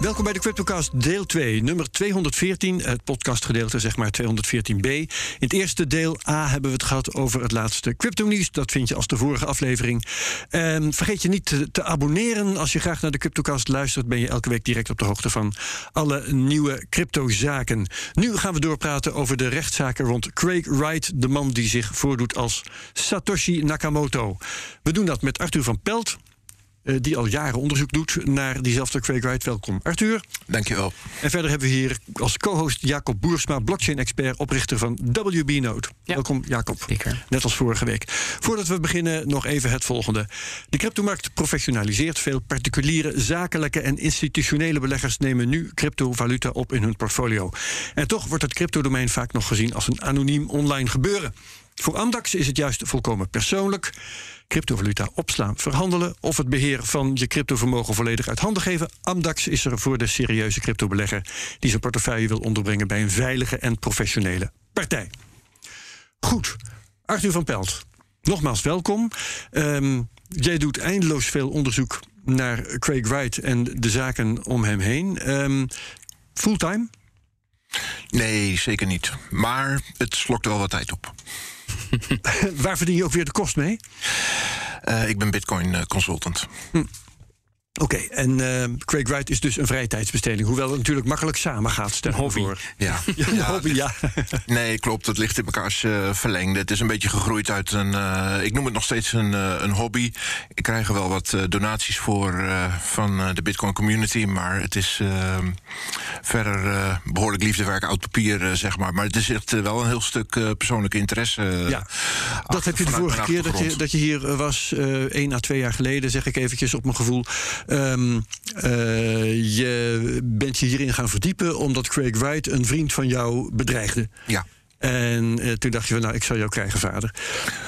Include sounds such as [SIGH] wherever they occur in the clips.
Welkom bij de CryptoCast deel 2, nummer 214, het podcastgedeelte zeg maar 214b. In het eerste deel A hebben we het gehad over het laatste crypto-nieuws. Dat vind je als de vorige aflevering. En vergeet je niet te, te, abonneren. Als je graag naar de CryptoCast luistert, ben je elke week direct op de hoogte van alle nieuwe cryptozaken. Nu gaan we doorpraten over de rechtszaken rond Craig Wright, de man die zich voordoet als Satoshi Nakamoto. We doen dat met Arthur van Pelt. Eh, die al jaren onderzoek doet naar diezelfde Wright. Welkom, Arthur. Dankjewel. En verder hebben we hier als co-host Jacob Boersma, blockchain-expert, oprichter van WB Node. Ja. Welkom, Jacob. Zeker. Net als vorige week. Voordat we beginnen, nog even het volgende. De cryptomarkt professionaliseert. Veel particuliere, zakelijke en institutionele beleggers nemen nu cryptovaluta op in hun portfolio. En toch wordt het cryptodomein vaak nog gezien als een anoniem online gebeuren. Voor Amdax is het juist volkomen persoonlijk. Cryptovaluta opslaan, verhandelen of het beheer van je cryptovermogen volledig uit handen geven. Amdax is er voor de serieuze cryptobelegger die zijn portefeuille wil onderbrengen bij een veilige en professionele partij. Goed, Arthur van Pelt, nogmaals welkom. Um, jij doet eindeloos veel onderzoek naar Craig Wright en de zaken om hem heen. Um, fulltime? Nee, zeker niet. Maar het slokt wel wat tijd op. [LAUGHS] Waar verdien je ook weer de kost mee? Uh, ik ben Bitcoin uh, consultant. Hm. Oké, okay, en uh, Craig Wright is dus een vrije tijdsbesteding. Hoewel het natuurlijk makkelijk samen gaat. Stel hobby. Voor. Ja. [LAUGHS] ja, hobby, ja. [LAUGHS] nee, klopt. Het ligt in elkaars uh, verlengde. Het is een beetje gegroeid uit een. Uh, ik noem het nog steeds een, een hobby. Ik krijg er wel wat donaties voor van de Bitcoin community. Maar het is verder behoorlijk liefdewerk, oud papier, zeg maar. Maar het is echt wel een heel stuk persoonlijke interesse. ja, dat heb je de vorige keer dat je, dat je hier was, één à twee jaar geleden, zeg ik eventjes op mijn gevoel. Um, uh, je bent je hierin gaan verdiepen omdat Craig Wright een vriend van jou bedreigde. Ja. En uh, toen dacht je van, nou, ik zal jou krijgen, vader.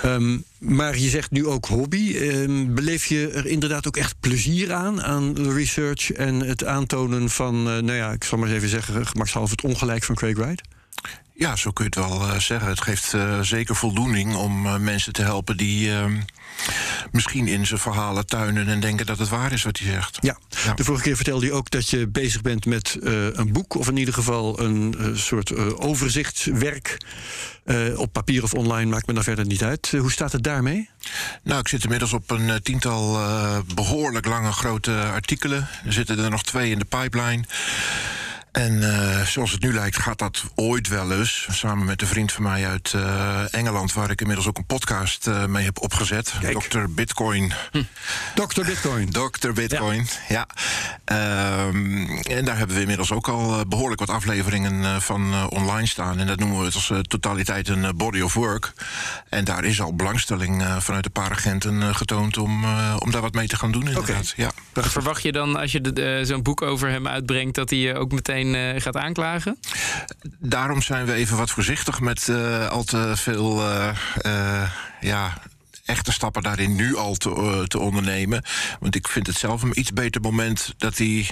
Um, maar je zegt nu ook hobby. Um, beleef je er inderdaad ook echt plezier aan, aan de research en het aantonen van, uh, nou ja, ik zal maar eens even zeggen, gemakshalve het ongelijk van Craig Wright? Ja, zo kun je het wel uh, zeggen. Het geeft zeker voldoening om mensen te helpen die misschien in zijn verhalen tuinen en denken dat het waar is wat hij zegt. Ja, ja. de vorige keer vertelde hij ook dat je bezig bent met een boek, of in ieder geval een soort overzichtswerk. op papier of online maakt me dan verder niet uit. hoe staat het daarmee? Nou, ik zit inmiddels op een tiental behoorlijk lange grote artikelen. Er zitten er nog twee in de pipeline. En uh, zoals het nu lijkt, gaat dat ooit wel eens. Samen met een vriend van mij uit uh, Engeland, waar ik inmiddels ook een podcast uh, mee heb opgezet. Dr. Bitcoin. Hm. Dr. Bitcoin. [LAUGHS] Dr. Bitcoin, ja. ja. Um, en daar hebben we inmiddels ook al behoorlijk wat afleveringen van online staan. En dat noemen we het als totaliteit een body of work. En daar is al belangstelling vanuit een paar agenten getoond om, om daar wat mee te gaan doen. Inderdaad. Okay. Ja. Verwacht je dan, als je zo'n boek over hem uitbrengt, dat hij ook meteen uh, gaat aanklagen? Daarom zijn we even wat voorzichtig met uh, al te veel uh, ja, echte stappen daarin nu al te, te ondernemen. Want ik vind het zelf een iets beter moment dat hij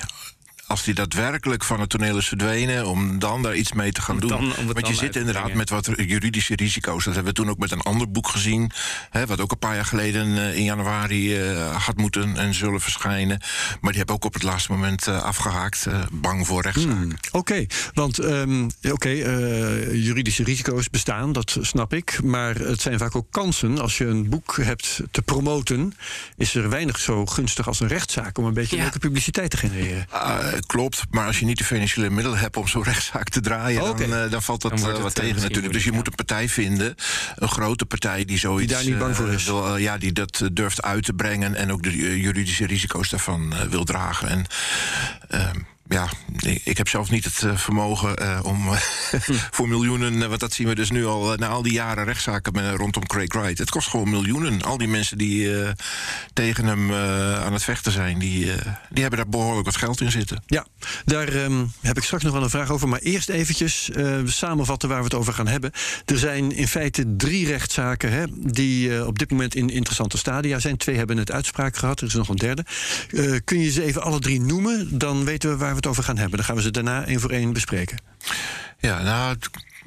als die daadwerkelijk van het toneel is verdwenen, om dan daar iets mee te gaan doen. Dan, Want je zit inderdaad met wat juridische risico's. Dat hebben we toen ook met een ander boek gezien, hè, wat ook een paar jaar geleden uh, in januari uh, had moeten en zullen verschijnen. Maar die hebben ook op het laatste moment uh, afgehaakt, bang voor rechtszaak. Hmm, Oké, okay. want um, oké, okay, juridische risico's bestaan, dat snap ik. Maar het zijn vaak ook kansen. Als je een boek hebt te promoten, is er weinig zo gunstig als een rechtszaak om een beetje ja. leuke publiciteit te genereren. Uh, klopt, maar als je niet de financiële middelen hebt om zo'n [LAUGHS] rechtszaak te draaien, okay. dan, uh, dan, valt dat dan uh, wat tegen natuurlijk. Dus je moet een partij vinden, een grote partij die zoiets. Die daar niet bang voor is. Wil, ja, die dat durft uit te brengen en ook de juridische risico's daarvan wil dragen. En ehm, ja, ik heb zelf niet het uh, vermogen uh, om [LAUGHS] voor miljoenen, want dat zien we dus nu al na al die jaren rechtszaken met, rondom Craig Wright. Het kost gewoon miljoenen. Al die mensen die tegen hem aan het vechten zijn, die, die hebben daar behoorlijk wat geld in zitten. Ja, daar um, heb ik straks nog wel een vraag over. Maar eerst eventjes samenvatten waar we het over gaan hebben. Er zijn in feite drie rechtszaken hè, die op dit moment in interessante stadia zijn. Twee hebben het uitspraak gehad, er is nog een derde. kun je ze even alle drie noemen? Dan weten we waar we het over gaan hebben. Dan gaan we ze daarna één voor één bespreken. Ja, nou,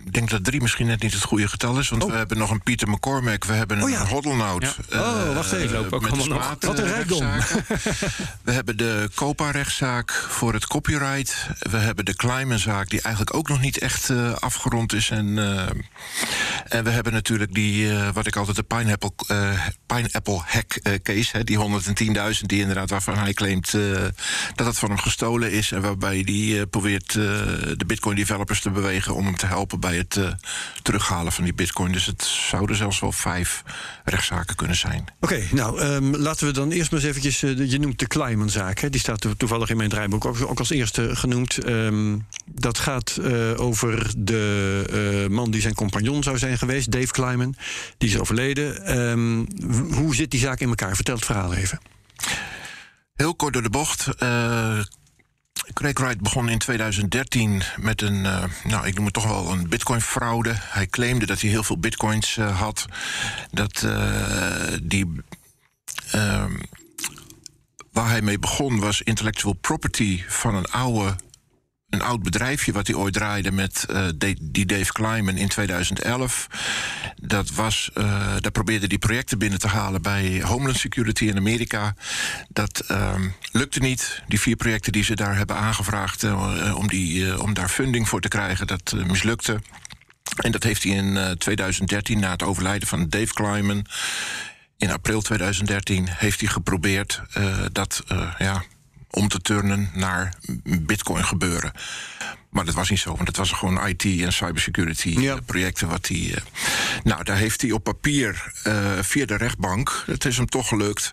ik denk dat drie misschien net niet het goede getal is. Want Oh. we hebben nog een Pieter McCormack. We hebben een Oh ja. Hoddelnout. Ja. Oh, wacht even. eh, lopen ook met nog. Wat een eh, rijkdom. [LAUGHS] we hebben de COPA-rechtszaak voor het copyright. We hebben de Kleiman-zaak, die eigenlijk ook nog niet echt eh, afgerond is. En, eh, en we hebben natuurlijk die, eh, wat ik altijd de Pineapple, eh, pineapple Hack eh, case... Hè, die 110.000, die inderdaad waarvan hij claimt eh, dat het van hem gestolen is... en waarbij hij eh, probeert eh, de Bitcoin-developers te bewegen... om hem te helpen bij het eh, terughalen van die Bitcoin. Dus het zouden zelfs wel vijf rechtszaken kunnen zijn. Oké, nou ehm, laten we dan eerst maar eens eventjes... eh, de- je noemt de Kleiman-zaak, die staat to- toevallig in mijn draaiboek ook, ook als eerste genoemd. Ehm, dat gaat eh, over de man die zijn compagnon zou zijn geweest, Dave Kleiman. Die is overleden. Ehm, hoe zit die zaak in elkaar? Vertel het verhaal even. Heel kort door de bocht. eh Craig Wright begon in 2013 met een, eh, nou, ik noem het toch wel een bitcoin-fraude. Hij claimde dat hij heel veel bitcoins eh, had. Dat eh, die. ehm, waar hij mee begon was intellectual property van een oude. Een oud bedrijfje wat hij ooit draaide met eh, die Dave Kleiman in 2011. Dat was, eh, daar probeerde hij projecten binnen te halen bij Homeland Security in Amerika. Dat ehm, lukte niet. Die vier projecten die ze daar hebben aangevraagd eh, om, die, om daar funding voor te krijgen, dat mislukte. En dat heeft hij in eh, 2013, na het overlijden van Dave Kleiman, in april 2013, heeft hij geprobeerd dat ja, om te turnen naar bitcoin gebeuren. Maar dat was niet zo, want het was gewoon IT en cybersecurity Ja. eh, projecten wat hij. eh, nou, daar heeft hij op papier eh, via de rechtbank, het is hem toch gelukt,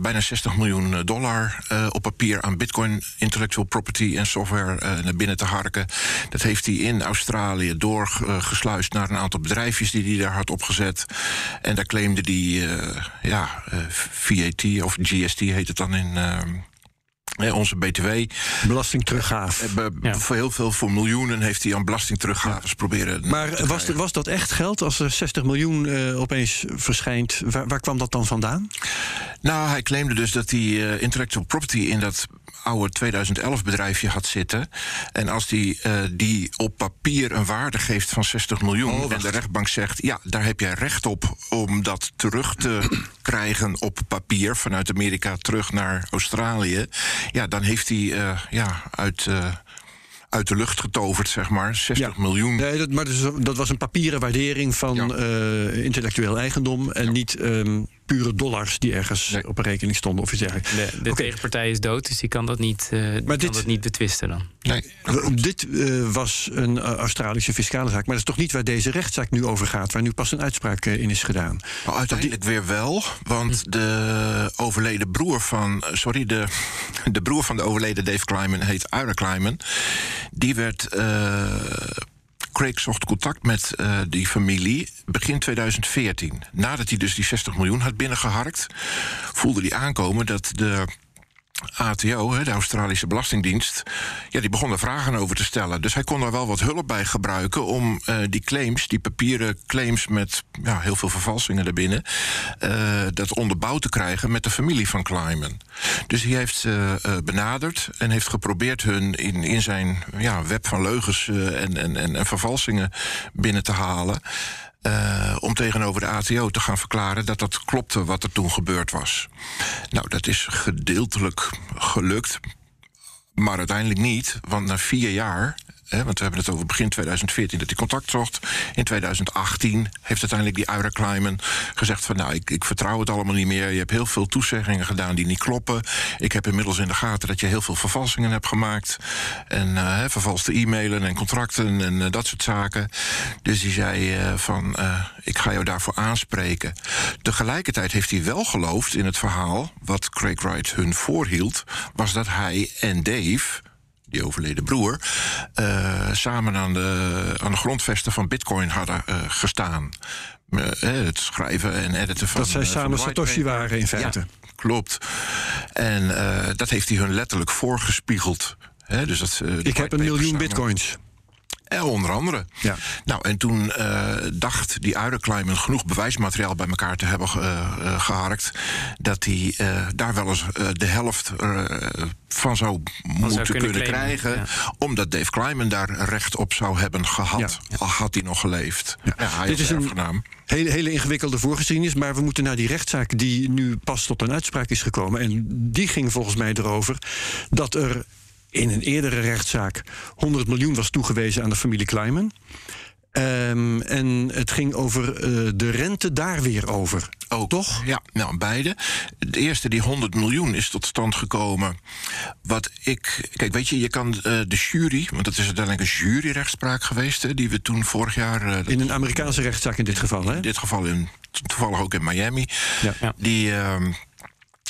bijna 60 miljoen dollar op papier aan bitcoin, intellectual property en software naar binnen te harken. Dat heeft hij in Australië doorgesluist naar een aantal bedrijfjes die hij daar had opgezet. En daar claimde hij, ja, VAT of GST heet het dan in. Onze BTW. Belastingteruggaaf. Eh, be- Ja. Voor heel veel, voor miljoenen heeft hij aan belastingteruggaves proberen. Maar te was, was dat echt geld als er 60 miljoen eh, opeens verschijnt? Waar, waar kwam dat dan vandaan? Nou, hij claimde dus dat hij eh, intellectual property in dat oude 2011 bedrijfje had zitten. En als hij eh, die op papier een waarde geeft van 60 miljoen. Oh, en de rechtbank zegt: ja, daar heb jij recht op om dat terug te krijgen op papier vanuit Amerika terug naar Australië. Ja, dan heeft hij eh, ja, uit. eh, uit de lucht getoverd, zeg maar. 60 Ja. miljoen. Nee, dat, maar dus, dat was een papieren waardering van Ja. eh, intellectueel eigendom... en niet ehm, pure dollars die ergens Nee. op een rekening stonden of iets dergelijks. De, de tegenpartij is dood, dus die kan dat niet, eh, kan dit- dat niet betwisten dan. Nee, Dit eh, was een eh, Australische fiscale zaak. Maar dat is toch niet waar deze rechtszaak nu over gaat... waar nu pas een uitspraak in is gedaan. Nou, uiteindelijk weer wel, want de overleden broer van... Sorry, de, de broer van de overleden Dave Kleiman heet Ira Kleiman. Die werd... Craig zocht contact met eh, die familie begin 2014. Nadat hij dus die 60 miljoen had binnengeharkt... voelde hij aankomen dat de ATO, de Australische Belastingdienst, ja, die begon er vragen over te stellen. Dus hij kon daar wel wat hulp bij gebruiken om eh, die claims, die papieren claims met ja, heel veel vervalsingen erbinnen, eh, dat onderbouwd te krijgen met de familie van Kleiman. Dus hij heeft ze eh, benaderd en heeft geprobeerd hun in, in zijn ja, web van leugens en, en, en, en vervalsingen binnen te halen. Eh, om tegenover de ATO te gaan verklaren dat dat klopte wat er toen gebeurd was. Nou, dat is gedeeltelijk gelukt, maar uiteindelijk niet, want na vier jaar. Want we hebben het over begin 2014 dat hij contact zocht. In 2018 heeft uiteindelijk die Ira Kleiman gezegd van... nou, ik, ik vertrouw het allemaal niet meer. Je hebt heel veel toezeggingen gedaan die niet kloppen. Ik heb inmiddels in de gaten dat je heel veel vervalsingen hebt gemaakt. En eh, hè, vervalste e-mailen en contracten en eh, dat soort zaken. Dus die zei eh, van, ik ga jou daarvoor aanspreken. Tegelijkertijd heeft hij wel geloofd in het verhaal... wat Craig Wright hun voorhield... was dat hij en Dave die overleden broer, eh, samen aan de, aan de grondvesten van Bitcoin hadden eh, gestaan. Eh, het schrijven en editen van. Dat zij samen Satoshi waren in feite. Ja, klopt. En dat heeft hij hun letterlijk voorgespiegeld. Hè, dus dat, Ik heb een miljoen bitcoins. Eh, onder andere. Ja. Nou, en toen eh, dacht die Climate genoeg bewijsmateriaal bij elkaar te hebben eh, eh, geharkt. dat hij daar wel eens de helft van zou moeten kunnen krijgen. ja. Omdat Dave Kleiman daar recht op zou hebben gehad. Ja. Al had hij nog geleefd. Ja. hij Dit is is een- erfgenaam. Hele, hele ingewikkelde voorgeschiedenis, maar we moeten naar die rechtszaak die nu pas tot een uitspraak is gekomen. En die ging volgens mij erover dat er in een eerdere rechtszaak 100 miljoen was toegewezen aan de familie Kleiman. Ehm, en het ging over eh, de rente daar weer over. Ook. Toch? Ja, nou, beide. De eerste, die 100 miljoen, is tot stand gekomen. Wat ik. Kijk, weet je, je kan eh, de jury. Want het is uiteindelijk een juryrechtspraak geweest. Hè, die we toen vorig jaar. eh, In een Amerikaanse rechtszaak in dit geval, hè? in dit geval in, toevallig ook in Miami. Ja. Ja. Die,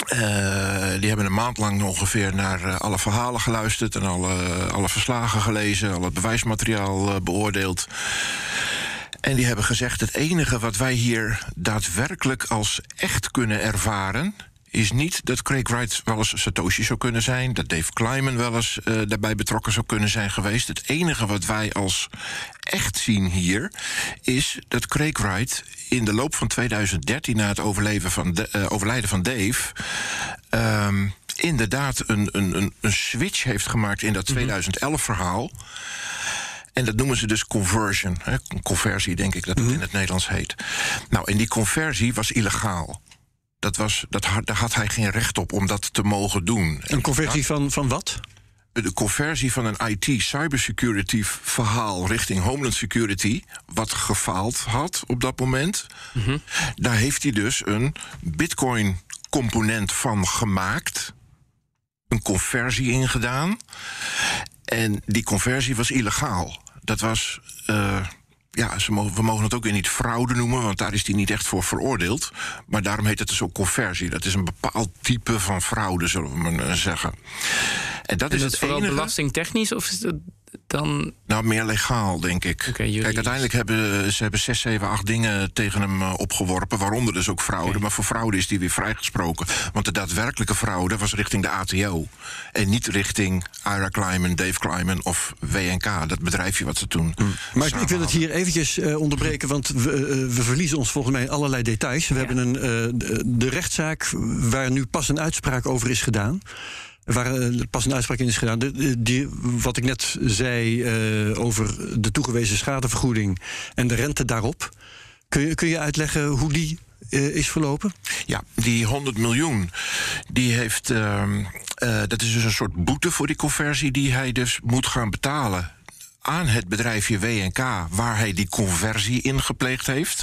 eh, die hebben een maand lang ongeveer naar eh, alle verhalen geluisterd en alle, alle verslagen gelezen, al het bewijsmateriaal eh, beoordeeld. En die hebben gezegd: het enige wat wij hier daadwerkelijk als echt kunnen ervaren. Is niet dat Craig Wright wel eens Satoshi zou kunnen zijn, dat Dave Kleiman wel eens daarbij betrokken zou kunnen zijn geweest. Het enige wat wij als echt zien hier is dat Craig Wright in de loop van 2013, na het overleven van de, eh, overlijden van Dave, ehm, inderdaad een, een, een, een switch heeft gemaakt in dat 2011-verhaal. En dat noemen ze dus conversion. Hè, conversie, denk ik dat het in het Nederlands heet. Nou, en die conversie was illegaal. Dat was, dat, daar had hij geen recht op om dat te mogen doen. Een conversie van, van wat? De conversie van een IT cybersecurity verhaal richting Homeland Security, wat gefaald had op dat moment, daar heeft hij dus een Bitcoin component van gemaakt, een conversie in gedaan. En die conversie was illegaal. Dat was. eh, ja, ze mogen, we mogen het ook weer niet fraude noemen, want daar is hij niet echt voor veroordeeld. Maar daarom heet het dus ook conversie. Dat is een bepaald type van fraude, zullen we maar eh, zeggen. En dat Is is het het vooral enige. belastingtechnisch of is het dan... Nou, meer legaal, denk ik. Kijk, uiteindelijk hebben ze hebben 6, 7, 8 dingen tegen hem eh, opgeworpen. Waaronder dus ook fraude. Maar voor fraude is die weer vrijgesproken. Want de daadwerkelijke fraude was richting de ATO. En niet richting Ira Kleiman, Dave Kleiman of WNK. Dat bedrijfje wat ze toen. Mm. Maar ik, wil het hier eventjes eh, onderbreken, want we, eh, we verliezen ons volgens mij in allerlei details. We hebben een, eh, de rechtszaak waar nu pas een uitspraak over is gedaan. Waar eh, pas een uitspraak in is gedaan. De, de- die, wat ik net zei eh, over de toegewezen schadevergoeding en de rente daarop. Kun je, kun je uitleggen hoe die eh, is verlopen? Ja, die 100 miljoen, die heeft. ehm, eh, dat is dus een soort boete voor die conversie die hij dus moet gaan betalen. Aan het bedrijfje WNK, waar hij die conversie in gepleegd heeft.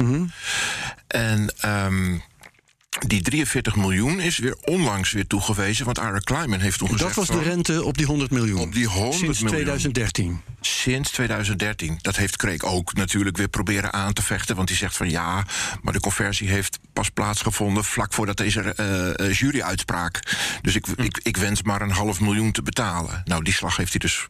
En ehm, die 43 miljoen is weer onlangs weer toegewezen. Want Ira Kleiman heeft toen Dat gezegd. was de rente op die 100 miljoen. Op die 100 Sinds miljoen. 2013. Sinds 2013. Dat heeft Craig ook natuurlijk weer proberen aan te vechten. Want hij zegt van ja, maar de conversie heeft pas plaatsgevonden vlak voordat deze eh, eh, juryuitspraak. Dus ik, Hm. ik, ik wens maar een half miljoen te betalen. Nou, die slag heeft hij dus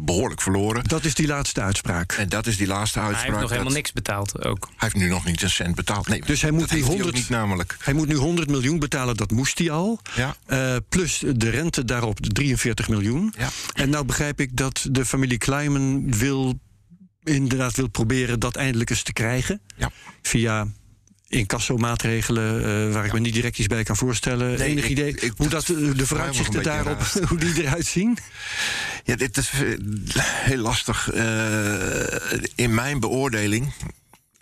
behoorlijk verloren. Dat is die laatste uitspraak. En dat is die laatste Hij uitspraak. heeft nog helemaal niks betaald ook. Hij heeft nu nog niet een cent betaald. Nee, Dus hij moet dat die heeft hij 100 ook niet namelijk. Hij moet nu 100 miljoen betalen, dat moest hij al. Ja. Eh, plus de rente daarop, de 43 miljoen. Ja. En nou begrijp ik dat de familie Kleiman wil, inderdaad wil proberen dat eindelijk eens te krijgen. Ja. Via incassomaatregelen, eh waar ik me niet direct iets bij kan voorstellen. Nee, Enig ik- idee ik- hoe dat dat, de vooruitzichten daarop, [LAUGHS] hoe die eruit zien? Ja, dit is eh, heel lastig. Eh, in mijn beoordeling.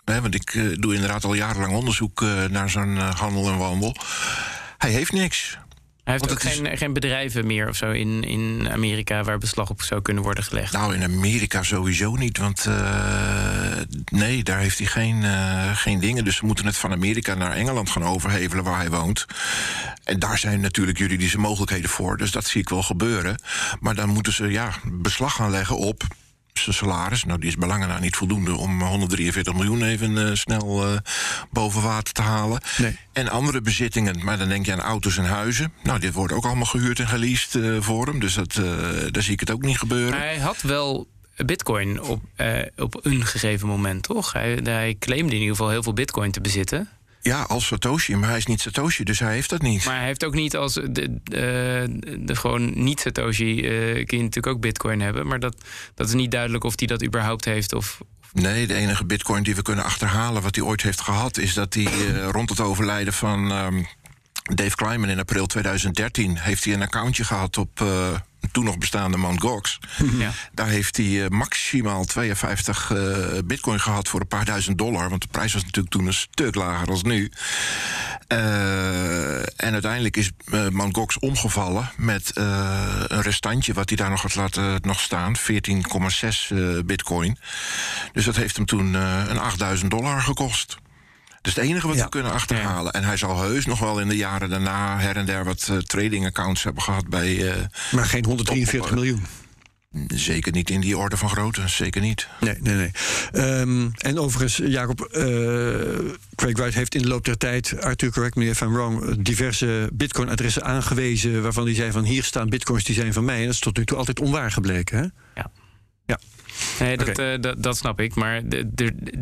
Hè, want ik doe inderdaad al jarenlang onderzoek naar zo'n handel en wandel. Hij heeft niks. Hij heeft ook is- geen, geen bedrijven meer of zo in, in Amerika waar beslag op zou kunnen worden gelegd. Nou, in Amerika sowieso niet. Want eh, nee, daar heeft hij geen, eh, geen dingen. Dus ze moeten het van Amerika naar Engeland gaan overhevelen waar hij woont. En daar zijn natuurlijk juridische mogelijkheden voor. Dus dat zie ik wel gebeuren. Maar dan moeten ze ja, beslag gaan leggen op zijn salaris. Nou, die is belangen na niet voldoende om 143 miljoen even eh, snel eh, boven water te halen. Nee. En andere bezittingen. Maar dan denk je aan auto's en huizen. Nou, dit wordt ook allemaal gehuurd en geleased eh, voor hem. Dus dat, eh, daar zie ik het ook niet gebeuren. Hij had wel bitcoin op, eh, op een gegeven moment, toch? Hij, hij claimde in ieder geval heel veel bitcoin te bezitten. Ja, als Satoshi, maar hij is niet Satoshi, dus hij heeft dat niet. Maar hij heeft ook niet als de, de, de gewoon niet Satoshi eh, kun je natuurlijk ook Bitcoin hebben, maar dat, dat is niet duidelijk of hij dat überhaupt heeft of. Nee, de enige bitcoin die we kunnen achterhalen wat hij ooit heeft gehad, is dat hij eh, rond het overlijden van ehm, Dave Kleiman in april 2013 heeft hij een accountje gehad op eh, toen nog bestaande Mt. Gox. Ja. Daar heeft hij eh, maximaal 52 eh, bitcoin gehad voor een paar duizend dollar. Want de prijs was natuurlijk toen een stuk lager dan nu. Eh, en uiteindelijk is Mt. Gox omgevallen met een restantje... wat hij daar nog had laten nog staan, 14,6 bitcoin. Dus dat heeft hem toen een 8000 dollar gekost. Dus het enige wat Ja. we kunnen achterhalen. En hij zal heus nog wel in de jaren daarna her en der wat eh, trading accounts hebben gehad bij. eh, Maar geen 143 Top, eh, miljoen. zeker niet in die orde van grootte, zeker niet. Nee, nee, nee. Ehm, en overigens, Jacob, eh, Craig Wright heeft in de loop der tijd, Arthur, correct me if I'm wrong, diverse Bitcoin-adressen aangewezen waarvan hij zei van hier staan Bitcoins die zijn van mij. En dat is tot nu toe altijd onwaar gebleken. Hè? Ja. Nee, dat, eh, dat, dat snap ik. Maar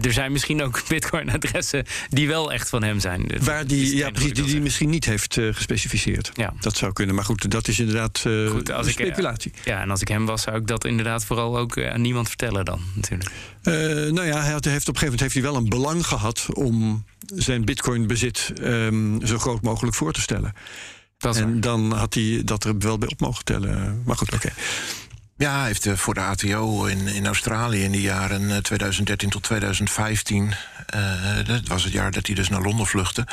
er zijn misschien ook [LAUGHS] Bitcoin-adressen die wel echt van hem zijn. Waar die, ja, precies, die die misschien niet heeft eh, gespecificeerd. Ja. Dat zou kunnen. Maar goed, dat is inderdaad eh, Goed, als ik, speculatie. Ja, en als ik hem was, zou ik dat inderdaad vooral ook aan niemand vertellen dan, natuurlijk. Nou ja, hij had, heeft, op een gegeven moment heeft hij wel een belang gehad om zijn bitcoin-bezit ehm, zo groot mogelijk voor te stellen. Waar. En dan had hij dat er wel bij op mogen tellen. Maar goed, oké. Ja, hij heeft eh, voor de ATO in, in Australië in de jaren eh, 2013 tot 2015. eh, dat was het jaar dat hij dus naar Londen vluchtte.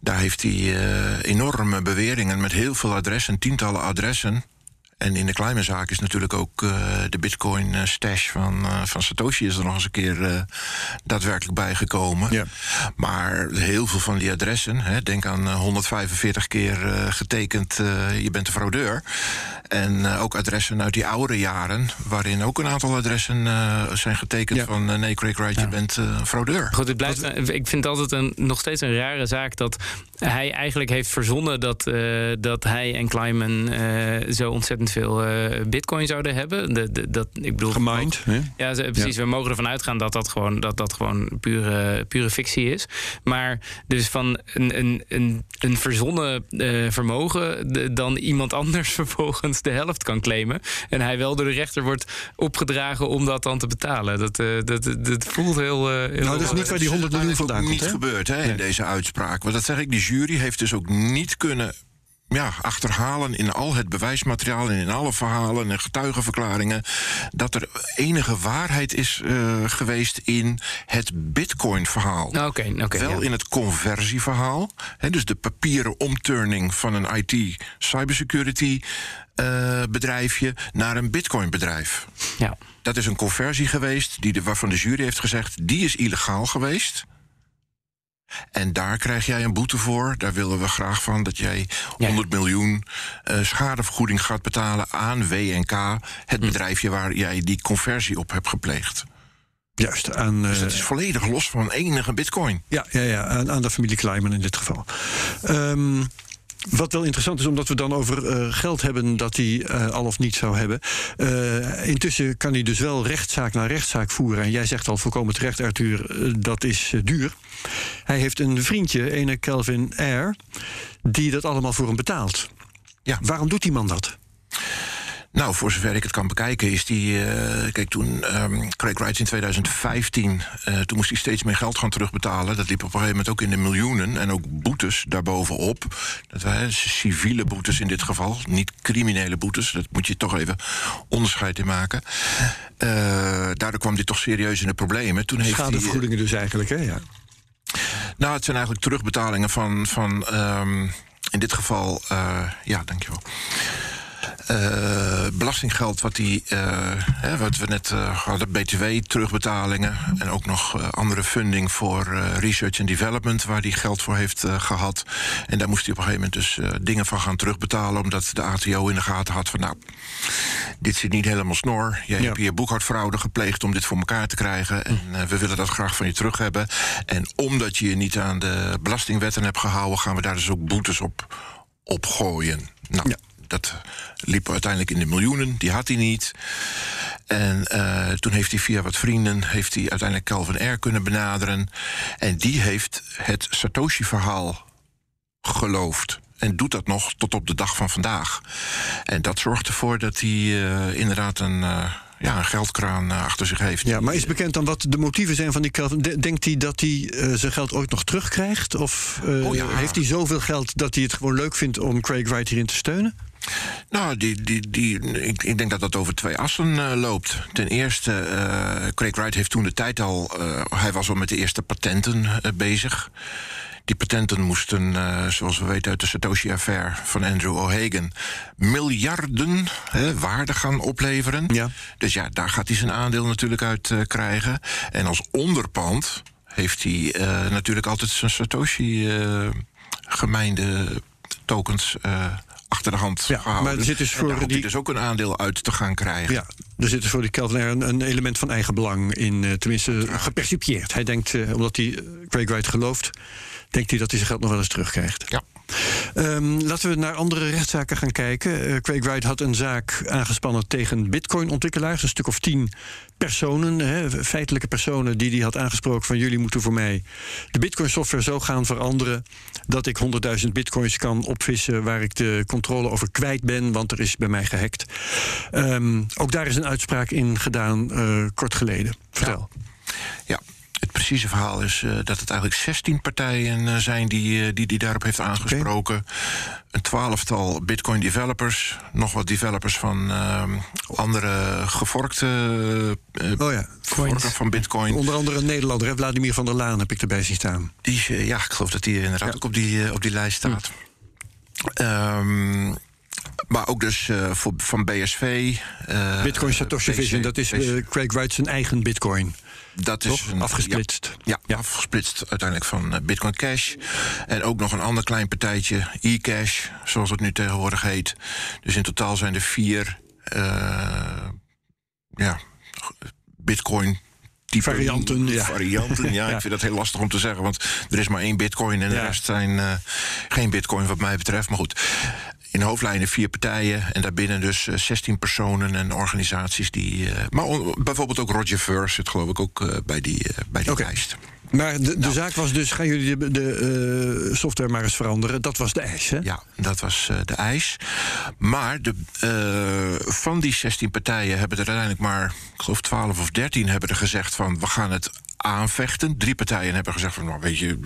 Daar heeft hij eh, enorme beweringen met heel veel adressen, tientallen adressen. En in de kleine zaak is natuurlijk ook eh, de bitcoin eh, stash van, eh, van Satoshi is er nog eens een keer eh, daadwerkelijk bijgekomen. Ja. Maar heel veel van die adressen, hè, denk aan eh, 145 keer eh, getekend, eh, je bent een fraudeur. En eh, ook adressen uit die oude jaren, waarin ook een aantal adressen eh, zijn getekend Ja. van nee, Craig Wright, je bent eh, een fraudeur. Goed, het blijft, ik vind het altijd een, nog steeds een rare zaak dat hij eigenlijk heeft verzonnen dat, eh, dat hij en Kleiman eh, zo ontzettend veel eh, bitcoin zouden hebben. De, de, dat, ik bedoel, Gemined. Ja, ze- precies. We mogen ervan uitgaan dat dat gewoon, dat dat gewoon pure, pure fictie is. Maar dus van een, een, een, een verzonnen eh, vermogen... de- dan iemand anders [LAUGHS] vervolgens de helft kan claimen. En hij wel door de rechter wordt opgedragen om dat dan te betalen. Dat, eh, dat, dat, dat voelt heel... heel Nou, dat is niet waar die 100 miljoen vandaan komt. niet hè? gebeurd hè, in Nee. deze uitspraak. Want dat zeg ik, die jury heeft dus ook niet kunnen ja, achterhalen in al het bewijsmateriaal en in alle verhalen en getuigenverklaringen dat er enige waarheid is eh, geweest in het Bitcoin-verhaal. Oké. Wel ja. in het conversieverhaal. Hè, dus de papieren omturning van een IT cybersecurity eh, bedrijfje naar een Bitcoin bedrijf. ja. Dat is een conversie geweest die de, waarvan de jury heeft gezegd... die is illegaal geweest. En daar krijg jij een boete voor. Daar willen we graag van dat jij 100 miljoen eh, schadevergoeding gaat betalen aan WNK... het bedrijfje waar jij die conversie op hebt gepleegd. Juist, aan, Dus eh, dat is volledig los van enige bitcoin. ja, ja, ja, aan, aan de familie Kleiman in dit geval. Ehm, wat wel interessant is, omdat we dan over eh, geld hebben dat hij eh, al of niet zou hebben. Eh, intussen kan hij dus wel rechtszaak na rechtszaak voeren. En jij zegt al volkomen terecht, Arthur, dat is duur. Hij heeft een vriendje, ene Kelvin Air, die dat allemaal voor hem betaalt. Ja. Waarom doet die man dat? Nou, voor zover ik het kan bekijken, is die. eh, kijk, toen ehm, Craig Wright in 2015. eh, toen moest hij steeds meer geld gaan terugbetalen. Dat liep op een gegeven moment ook in de miljoenen. En ook boetes daarbovenop. Dat waren civiele boetes in dit geval. Niet criminele boetes. Dat moet je toch even onderscheid in maken. Eh, daardoor kwam dit toch serieus in de problemen. Toen heeft hij. Schadevergoedingen dus eigenlijk, hè? Ja. Nou, het zijn eigenlijk terugbetalingen van, van ehm, in dit geval, ja, dankjewel. Eh belastinggeld wat, die, eh, hè, wat we net eh, hadden, BTW, terugbetalingen en ook nog andere funding voor research and development, waar hij geld voor heeft eh, gehad. En daar moest hij op een gegeven moment dus dingen van gaan terugbetalen, omdat de ATO in de gaten had van, nou, dit zit niet helemaal snor. Jij Ja. hebt hier boekhoudfraude gepleegd om dit voor elkaar te krijgen. En eh, we willen dat graag van je terug hebben. En omdat je je niet aan de belastingwetten hebt gehouden, gaan we daar dus ook boetes op, op gooien. Nou, Ja. Dat liep uiteindelijk in de miljoenen. Die had hij niet. En uh, toen heeft hij via wat vrienden heeft hij uiteindelijk Calvin Air kunnen benaderen. En die heeft het Satoshi-verhaal geloofd. En doet dat nog tot op de dag van vandaag. En dat zorgt ervoor dat hij uh, inderdaad een. Uh, ja, een geldkraan achter zich heeft. Ja, maar is bekend dan wat de motieven zijn van die Calvin? Denkt hij dat hij uh, zijn geld ooit nog terugkrijgt? Of uh, oh ja. heeft hij zoveel geld dat hij het gewoon leuk vindt om Craig Wright hierin te steunen? Nou, die, die, die, ik, ik denk dat dat over twee assen uh, loopt. Ten eerste, uh, Craig Wright heeft toen de tijd al... Uh, hij was al met de eerste patenten bezig. Die patenten moesten, zoals we weten uit de Satoshi-affaire van Andrew O'Hagan... miljarden hè, waarde gaan opleveren. Ja. Dus ja, daar gaat hij zijn aandeel natuurlijk uit krijgen. En als onderpand heeft hij natuurlijk altijd zijn Satoshi-gemeinde tokens achter de hand ja, gehouden. Maar er zit dus voor die dus ook een aandeel uit te gaan krijgen. Ja, er zit dus voor die Kelvin een, een element van eigen belang in, uh, tenminste gepercipieerd. Hij denkt, uh, omdat hij Craig Wright gelooft, denkt hij dat hij zijn geld nog wel eens terugkrijgt. Ja. Um, laten we naar andere rechtszaken gaan kijken. Uh, Wright had een zaak aangespannen tegen bitcoin-ontwikkelaars. Een stuk of tien personen, feitelijke personen... die hij had aangesproken van... jullie moeten voor mij de bitcoin-software zo gaan veranderen... dat ik 100.000 bitcoins kan opvissen... waar ik de controle over kwijt ben, want er is bij mij gehackt. Um, ook daar is een uitspraak in gedaan uh, kort geleden. Vertel. Ja. Het precieze verhaal is uh, dat het eigenlijk 16 partijen uh, zijn die, uh, die die daarop heeft aangesproken. Okay. Een twaalftal Bitcoin developers, nog wat developers van andere gevorkte oh ja. van Bitcoin. Onder andere een Nederlander, hè? Vladimir van der Laan heb ik erbij zien staan. Die, ja, ik geloof dat die inderdaad ja. ook op die, op die lijst staat. Hm. Um, maar ook dus uh, voor, van BSV. Uh, Bitcoin Satoshi BC, Vision, dat is uh, Craig Wright zijn eigen Bitcoin. Dat is een, afgesplitst. Ja, ja, afgesplitst uiteindelijk van Bitcoin Cash. En ook nog een ander klein partijtje, e-cash, zoals het nu tegenwoordig heet. Dus in totaal zijn er vier ja, Bitcoin die varianten. Ja. varianten. Ja, [LAUGHS] ja, ik vind dat heel lastig om te zeggen, want er is maar één bitcoin en de rest zijn uh, geen bitcoin wat mij betreft. Maar goed, in hoofdlijnen vier partijen en daarbinnen dus uh, 16 personen en organisaties die. Uh, maar bijvoorbeeld ook Roger Ver zit geloof ik ook bij die, bij die okay. lijst. Maar de, de nou. zaak was dus, gaan jullie de, de uh, software maar eens veranderen? Dat was de eis, hè? Ja, dat was uh, de eis. Maar de, uh, van die 16 partijen hebben er uiteindelijk maar, ik geloof 12 of 13 hebben er gezegd van we gaan het aanvechten. Drie partijen hebben gezegd van nou weet je,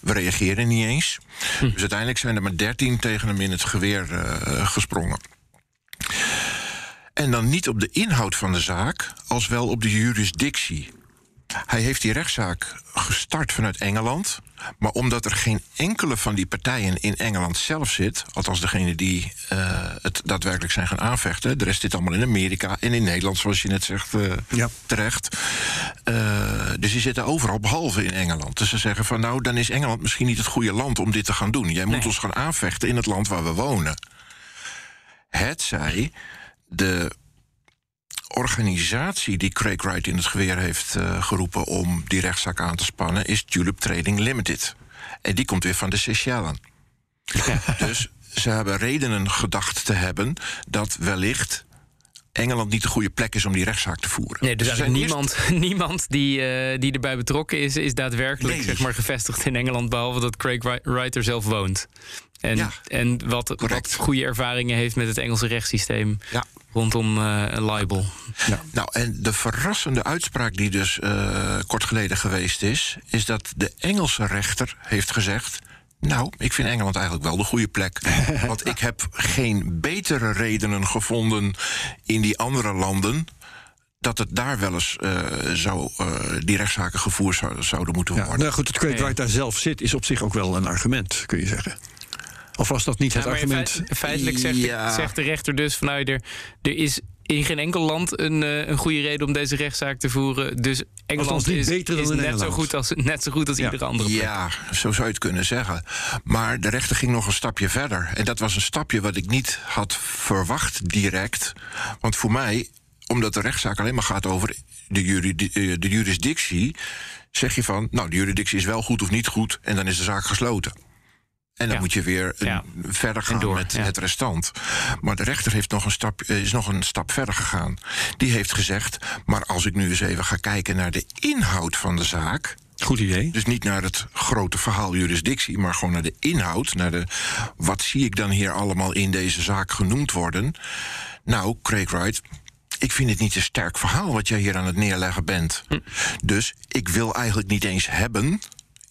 we reageren niet eens. Hm. Dus uiteindelijk zijn er maar 13 tegen hem in het geweer gesprongen. En dan niet op de inhoud van de zaak, als wel op de jurisdictie. Hij heeft die rechtszaak gestart vanuit Engeland. Maar omdat er geen enkele van die partijen in Engeland zelf zit, althans degene die uh, het daadwerkelijk zijn gaan aanvechten, de rest zit allemaal in Amerika en in Nederland, zoals je net zegt, uh, ja. terecht. Uh, dus die zitten overal behalve in Engeland. Dus ze zeggen van nou, dan is Engeland misschien niet het goede land om dit te gaan doen. Jij nee. moet ons gaan aanvechten in het land waar we wonen. Het zij de organisatie die Craig Wright in het geweer heeft uh, geroepen om die rechtszaak aan te spannen, is Tulip Trading Limited. En die komt weer van de Seychellen. dus ze hebben redenen gedacht te hebben dat wellicht Engeland niet de goede plek is om die rechtszaak te voeren. Nee, dus, dus niemand, eerst... niemand die, uh, die erbij betrokken is, is daadwerkelijk nee. zeg maar, gevestigd in Engeland, behalve dat Craig Wright er zelf woont. En, ja, en wat, wat, goede ervaringen heeft met het Engelse rechtssysteem. Ja. Rondom uh, een libel. Ja. Nou, en de verrassende uitspraak die dus uh, kort geleden geweest is, is dat de Engelse rechter heeft gezegd. Nou, ik vind Engeland eigenlijk wel de goede plek. [LAUGHS] Want ik heb geen betere redenen gevonden in die andere landen dat het daar wel eens uh, zou, uh, die rechtszaken gevoerd zou, zouden moeten worden. Ja, nou goed, het Craig Wright daar zelf zit, is op zich ook wel een argument, kun je zeggen. Of was dat niet het argument? Feit, feitelijk zegt, ja. zegt, de rechter dus vanuit er, er is in geen enkel land een, uh, een goede reden om deze rechtszaak te voeren. Dus Engeland is, is net, zo goed als, net zo goed als ja. iedere andere plek. Ja, zo zou je het kunnen zeggen. Maar de rechter ging nog een stapje verder. En dat was een stapje wat ik niet had verwacht direct. Want voor mij, omdat de rechtszaak alleen maar gaat over de, juridi de jurisdictie... zeg je van, nou, de jurisdictie is wel goed of niet goed... en dan is de zaak gesloten. En dan Ja. moet je weer een- Ja. verder gaan door, met ja. het restant. Maar de rechter heeft nog een stap, eh, is nog een stap verder gegaan. Die heeft gezegd: maar als ik nu eens even ga kijken naar de inhoud van de zaak. Goed idee. Dus niet naar het grote verhaal jurisdictie, maar gewoon naar de inhoud. Naar de wat zie ik dan hier allemaal in deze zaak genoemd worden. Nou, Craig Wright. Ik vind het niet een sterk verhaal wat jij hier aan het neerleggen bent. Dus ik wil eigenlijk niet eens hebben.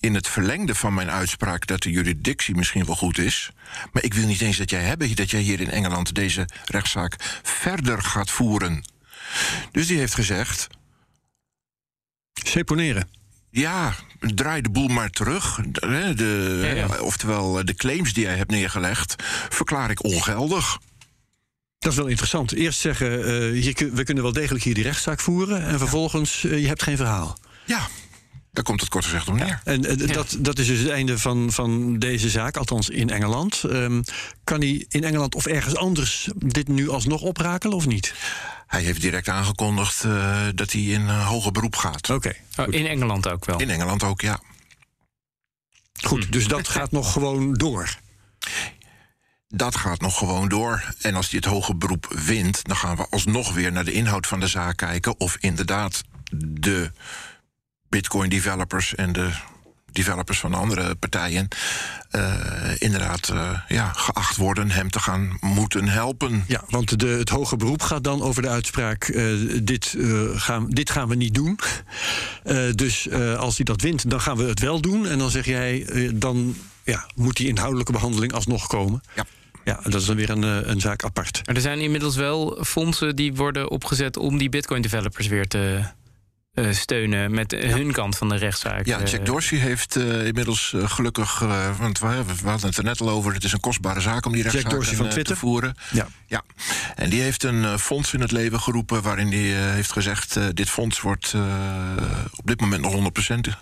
In het verlengde van mijn uitspraak dat de juridictie misschien wel goed is. Maar ik wil niet eens dat jij hebben dat jij hier in Engeland deze rechtszaak verder gaat voeren. Dus die heeft gezegd: Seponeren. ja, draai de boel maar terug. De, hè, de, Ja, ja. Oftewel, eh, de claims die jij hebt neergelegd, verklaar ik ongeldig. Dat is wel interessant. Eerst zeggen, eh, we kunnen wel degelijk hier die rechtszaak voeren. En vervolgens, eh, je hebt geen verhaal. Ja, daar komt het kort gezegd om neer. En eh, dat, dat is dus het einde van, van deze zaak, althans in Engeland. Ehm, kan hij in Engeland of ergens anders dit nu alsnog oprakelen of niet? Hij heeft direct aangekondigd eh, dat hij in eh, hoger beroep gaat. Oké, Oh, in Engeland ook wel. In Engeland ook, ja. goed. Dus dat gaat nog gewoon door. Dat gaat nog gewoon door. En als hij het hoger beroep wint, dan gaan we alsnog weer naar de inhoud van de zaak kijken. Of inderdaad de Bitcoin developers en de developers van andere partijen eh, inderdaad eh, ja, geacht worden hem te gaan moeten helpen. Ja, want de, het hoge beroep gaat dan over de uitspraak: eh, dit, eh, gaan, dit gaan we niet doen. Eh, dus eh, als hij dat wint, dan gaan we het wel doen. En dan zeg jij, dan ja, moet die inhoudelijke behandeling alsnog komen. Ja. Ja, dat is dan weer een, een zaak apart. Maar er zijn inmiddels wel fondsen die worden opgezet om die Bitcoin-developers weer te eh, steunen met hun kant van de rechtszaak. Ja, Eh, Jack Dorsey heeft eh, inmiddels eh, gelukkig, eh, want we, we hadden het er net al over, het is een kostbare zaak om die rechtszaak Dorsey van eh, te Twitter? voeren. Ja. Ja, en die heeft een eh, fonds in het leven geroepen waarin hij eh, heeft gezegd: eh, dit fonds wordt eh, op dit moment nog 100%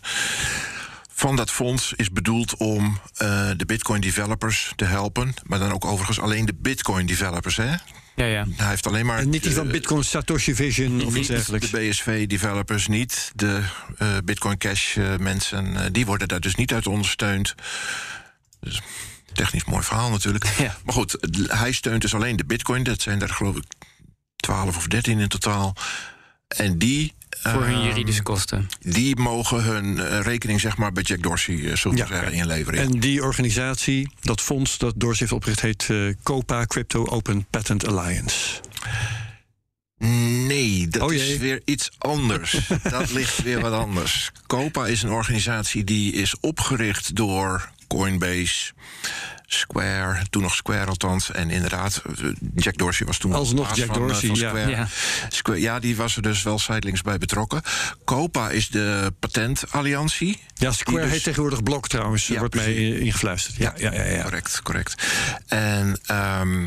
van dat fonds is bedoeld om eh, de Bitcoin developers te helpen, maar dan ook overigens alleen de Bitcoin developers. Hè? Ja, ja. Hij heeft alleen maar En niet die van Bitcoin Satoshi Vision of iets dergelijks. de BSV-developers, niet de eh, Bitcoin Cash-mensen. eh, die worden daar dus niet uit ondersteund. Dus technisch mooi verhaal natuurlijk. Ja. Maar goed, hij steunt dus alleen de Bitcoin. Dat zijn er geloof ik 12 of 13 in totaal. En die. Voor hun ehm, juridische kosten. Die mogen hun eh, rekening zeg maar bij Jack Dorsey, eh, we Ja. zeggen, inleveren. En die organisatie, dat fonds dat Dorsey heeft opgericht, heet eh, COPA, Crypto Open Patent Alliance. Nee, dat Oh is weer iets anders. [LAUGHS] dat ligt weer wat anders. COPA is een organisatie die is opgericht door Coinbase, Square, toen nog Square althans. En inderdaad, eh, Jack Dorsey was toen Alsnog baas Jack van, eh, Dorsey, van ja. Square. Ja. Square. Ja, die was er dus wel zijdelings bij betrokken. COPA is de patentalliantie. Ja, Square dus- heet tegenwoordig Blok trouwens, Ja, wordt mij precies. eh, ingefluisterd. Ja, ja, ja. ja. Correct, correct. En ehm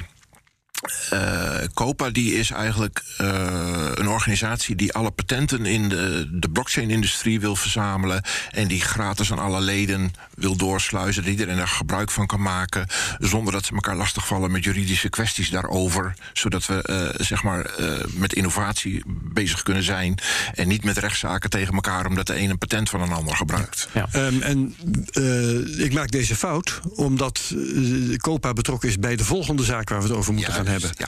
eh, COPA die is eigenlijk eh, een organisatie die alle patenten in de, de blockchain-industrie wil verzamelen. En die gratis aan alle leden wil doorsluizen. Dat iedereen er gebruik van kan maken. Zonder dat ze elkaar lastigvallen met juridische kwesties daarover. Zodat we eh, zeg maar met innovatie bezig kunnen zijn. En niet met rechtszaken tegen elkaar omdat de een een patent van een ander gebruikt. Ja. Ehm, en ik maak deze fout omdat COPA betrokken is bij de volgende zaak waar we het over moeten gaan hebben. Ja,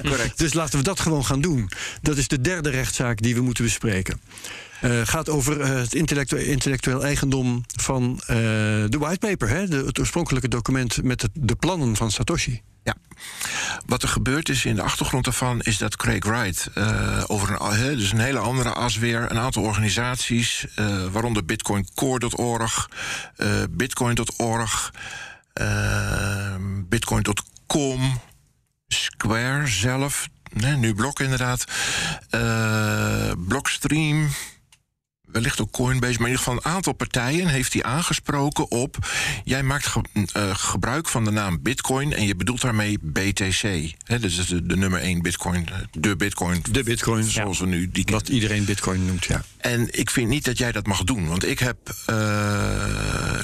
[LAUGHS] correct. Dus laten we dat gewoon gaan doen. Dat is de derde rechtszaak die we moeten bespreken. Eh gaat over eh, het intellectu- intellectueel eigendom van eh, de whitepaper, hè? De, het oorspronkelijke document met het- de plannen van Satoshi. Ja. Wat er gebeurd is in de achtergrond daarvan is dat Craig Wright uh, over een, dus een hele andere as weer, een aantal organisaties, uh, waaronder bitcoincore.org, uh, bitcoin.org, bitcoin.com, Square zelf, nu Blok inderdaad, uh, Blockstream, wellicht ook Coinbase, maar in ieder geval een aantal partijen heeft hij aangesproken op. Jij maakt ge, uh, gebruik van de naam Bitcoin en je bedoelt daarmee BTC. Dus de, de nummer 1 Bitcoin, de Bitcoin. De Bitcoin, zoals ja. we nu die Wat iedereen Bitcoin noemt, ja. En ik vind niet dat jij dat mag doen, want ik heb uh,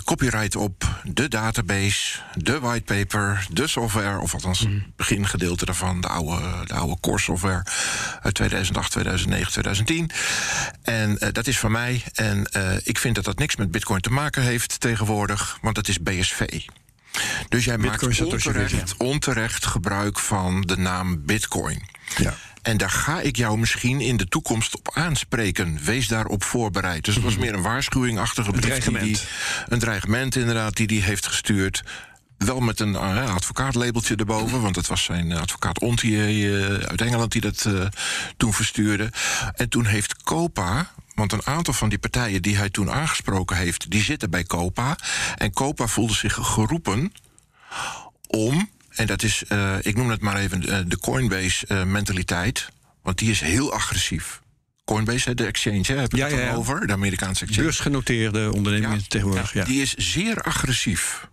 copyright op de database, de whitepaper, de software, of althans het mm. begingedeelte daarvan, de oude, de oude core software uit 2008, 2009, 2010. En uh, dat is van mij. En uh, ik vind dat dat niks met Bitcoin te maken heeft tegenwoordig, want dat is BSV. Dus jij Bitcoin maakt onterecht, onterecht gebruik van de naam Bitcoin. Ja. En daar ga ik jou misschien in de toekomst op aanspreken. Wees daarop voorbereid. Dus het was meer een waarschuwingachtige brief. die dreigement. die- een dreigement inderdaad, die hij heeft gestuurd. Wel met een uh, advocaatlabeltje erboven, want het was zijn eh, advocaat Ontier eh, uit Engeland die dat eh, toen verstuurde. En toen heeft Copa, want een aantal van die partijen die hij toen aangesproken heeft, die zitten bij Copa. En Copa voelde zich geroepen om, en dat is, eh, ik noem het maar even eh, de Coinbase-mentaliteit, want die is heel agressief. Coinbase, de exchange, hè, heb ik Ja, het ja, over, de Amerikaanse exchange. Beursgenoteerde ondernemingen Ja. tegenwoordig. Ja. Die is zeer agressief.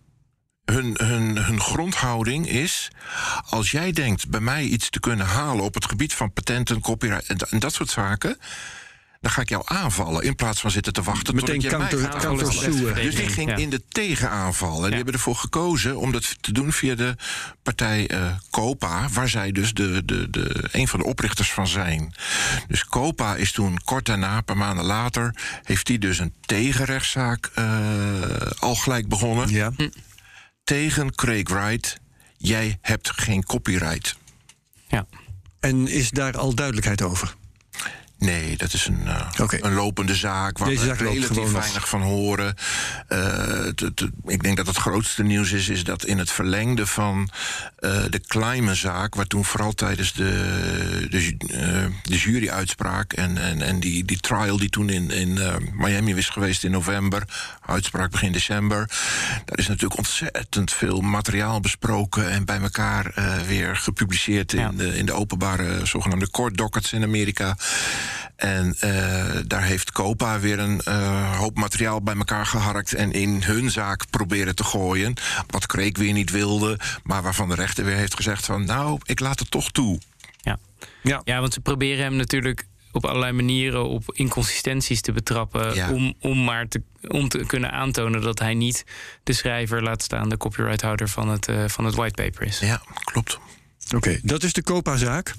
Hun, hun, hun grondhouding is: als jij denkt bij mij iets te kunnen halen op het gebied van patenten, copyright en, en dat soort zaken, dan ga ik jou aanvallen in plaats van zitten te wachten Meteen totdat jij mij counter- gaat counter aanvallen. sueën. Dus die ging Ja. in de tegenaanval. En die hebben ervoor gekozen om dat te doen via de partij eh, Copa, waar zij dus de, de, de, een van de oprichters van zijn. Dus Copa is toen kort daarna, een paar maanden later, heeft die dus een tegenrechtszaak eh, al gelijk begonnen Ja. Tegen Craig Wright. Jij hebt geen copyright. Ja. En is daar al duidelijkheid over? Nee, dat is een, eh, een lopende zaak waar Deze we relatief weinig van horen. Eh, ik denk dat het grootste nieuws is, is dat in het verlengde van eh, de Climate-zaak, waar toen vooral tijdens de, de, ju- eh, de jury-uitspraak en, en, en die, die trial die toen in, in eh, Miami is geweest in november, uitspraak begin december, daar is natuurlijk ontzettend veel materiaal besproken en bij elkaar eh, weer gepubliceerd in, Ja. de, in de openbare zogenaamde court dockets in Amerika. En eh, daar heeft Copa weer een eh, hoop materiaal bij elkaar geharkt en in hun zaak proberen te gooien. Wat Kreek weer niet wilde, maar waarvan de rechter weer heeft gezegd van nou, ik laat het toch toe. Ja. Ja. ja, want ze proberen hem natuurlijk op allerlei manieren op inconsistenties te betrappen. Ja. Om, om maar te, om te kunnen aantonen dat hij niet de schrijver, laat staan de copyrighthouder van het, eh, van het whitepaper is. Ja, klopt. Oké, dat is de Copa-zaak.